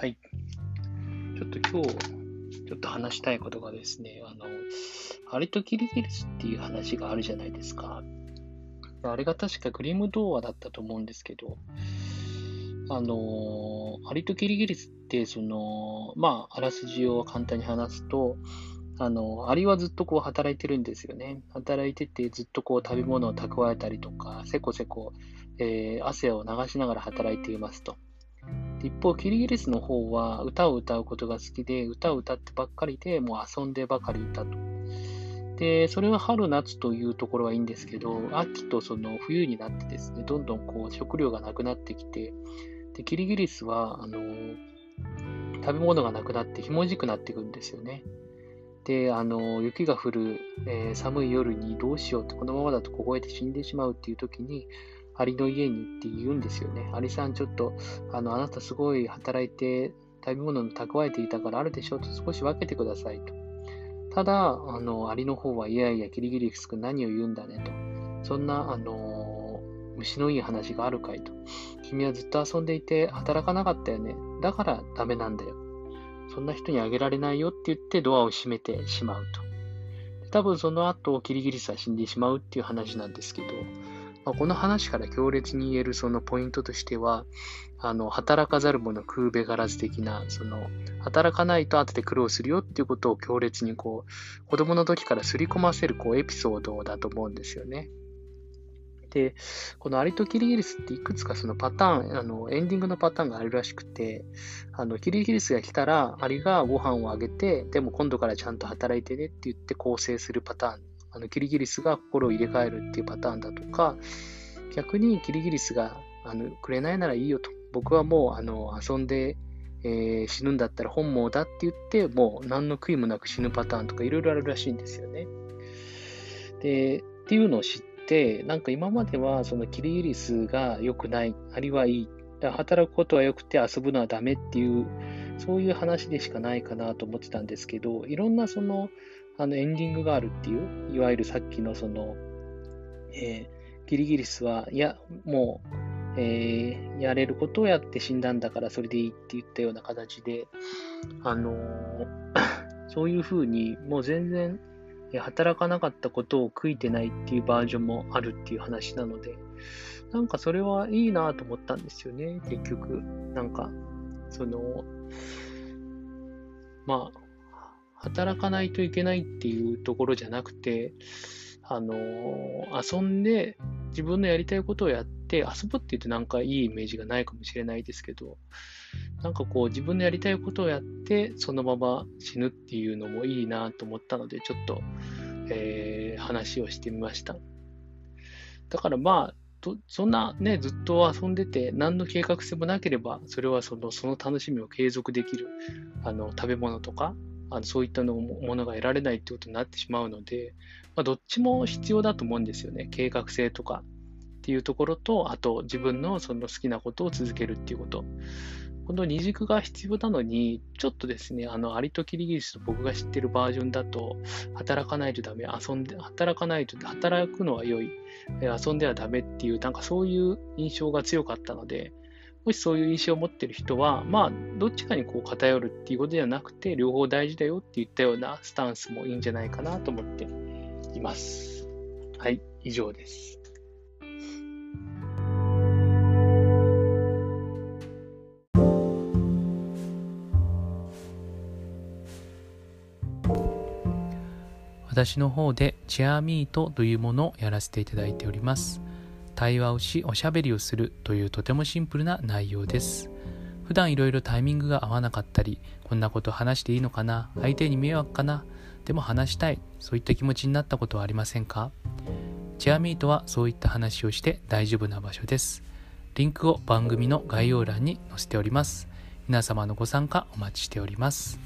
はい。ちょっと今日ちょっと話したいことがですね、あの、アリとキリギリスっていう話があるじゃないですか。あれが確かグリム童話だったと思うんですけど、あの、アリとキリギリスって、その、まあ、あらすじを簡単に話すと、あの、アリはずっとこう働いてるんですよね。働いててずっとこう食べ物を蓄えたりとか、せこせこ、えー、汗を流しながら働いていますと。一方、キリギリスの方は歌を歌うことが好きで、歌を歌ってばっかりで、もう遊んでばかりいたと。で、それは春夏というところはいいんですけど、秋とその冬になってですね、どんどんこう食料がなくなってきて、でキリギリスは、あの、食べ物がなくなってひもじくなっていくんですよね。で、あの、雪が降る、えー、寒い夜にどうしようって、このままだと凍えて死んでしまうっていう時に、アリの家に行って言うんですよね。アリさん、ちょっと、あの、あなたすごい働いて、食べ物の蓄えていたからあるでしょうと少し分けてくださいと。ただ、あの、アリの方は、いやいや、キリギリスく何を言うんだねと。そんな、あの、虫のいい話があるかいと。君はずっと遊んでいて働かなかったよね。だからダメなんだよ。そんな人にあげられないよって言ってドアを閉めてしまうと。多分その後、キリギリスは死んでしまうっていう話なんですけど、まあ、この話から強烈に言えるそのポイントとしては、あの、働かざる者食うべからず的な、その、働かないと後で苦労するよっていうことを強烈にこう、子供の時から刷り込ませるこうエピソードだと思うんですよね。で、このアリとキリギリスっていくつかそのパターン、あの、エンディングのパターンがあるらしくて、あの、キリギリスが来たら、アリがご飯をあげて、でも今度からちゃんと働いてねって言って構成するパターン。あの、キリギリスが心を入れ替えるっていうパターンだとか、逆にキリギリスが、あの、くれないならいいよと。僕はもう、あの、遊んで、えー、死ぬんだったら本望だって言って、もう何の悔いもなく死ぬパターンとかいろいろあるらしいんですよね。で、っていうのを知って、なんか今まではそのキリギリスが良くない、あるいはいい、働くことは良くて遊ぶのはダメっていう、そういう話でしかないかなと思ってたんですけど、いろんなその、あのエンディングがあるっていう、いわゆるさっきのその、えー、キリギリスは、いや、もう、えー、やれることをやって死んだんだからそれでいいって言ったような形で、あのー、そういうふうに、もう全然、働かなかったことを悔いてないっていうバージョンもあるっていう話なので、なんかそれはいいなと思ったんですよね、結局。なんか、その、まあ、働かないといけないっていうところじゃなくて、あの、遊んで自分のやりたいことをやって、遊ぶって言うとなんかいいイメージがないかもしれないですけど、なんかこう自分のやりたいことをやって、そのまま死ぬっていうのもいいなと思ったので、ちょっと、えー、話をしてみました。だからまあ、そんなね、ずっと遊んでて、何の計画性もなければ、それはそのその楽しみを継続できるあの食べ物とか、あのそういったのものが得られないってことになってしまうので、まあ、どっちも必要だと思うんですよね。計画性とかっていうところと、あと自分のその好きなことを続けるっていうこと。この二軸が必要なのに、ちょっとですね、あの、アリとキリギリスと僕が知ってるバージョンだと、働かないとダメ、遊んで、働かないと、働くのは良い、遊んではダメっていう、なんかそういう印象が強かったので、もしそういう印象を持ってる人は、まあ、どっちかにこう偏るっていうことではなくて、両方大事だよって言ったようなスタンスもいいんじゃないかなと思っています。はい、以上です。私の方でチェアミートというものをやらせていただいております。対話をしおしゃべりをするというとてもシンプルな内容です。普段いろいろタイミングが合わなかったりこんなこと話していいのかな？相手に迷惑かな？でも話したい。そういった気持ちになったことはありませんか？チェアミートはそういった話をして大丈夫な場所です。リンクを番組の概要欄に載せております。皆様のご参加お待ちしております。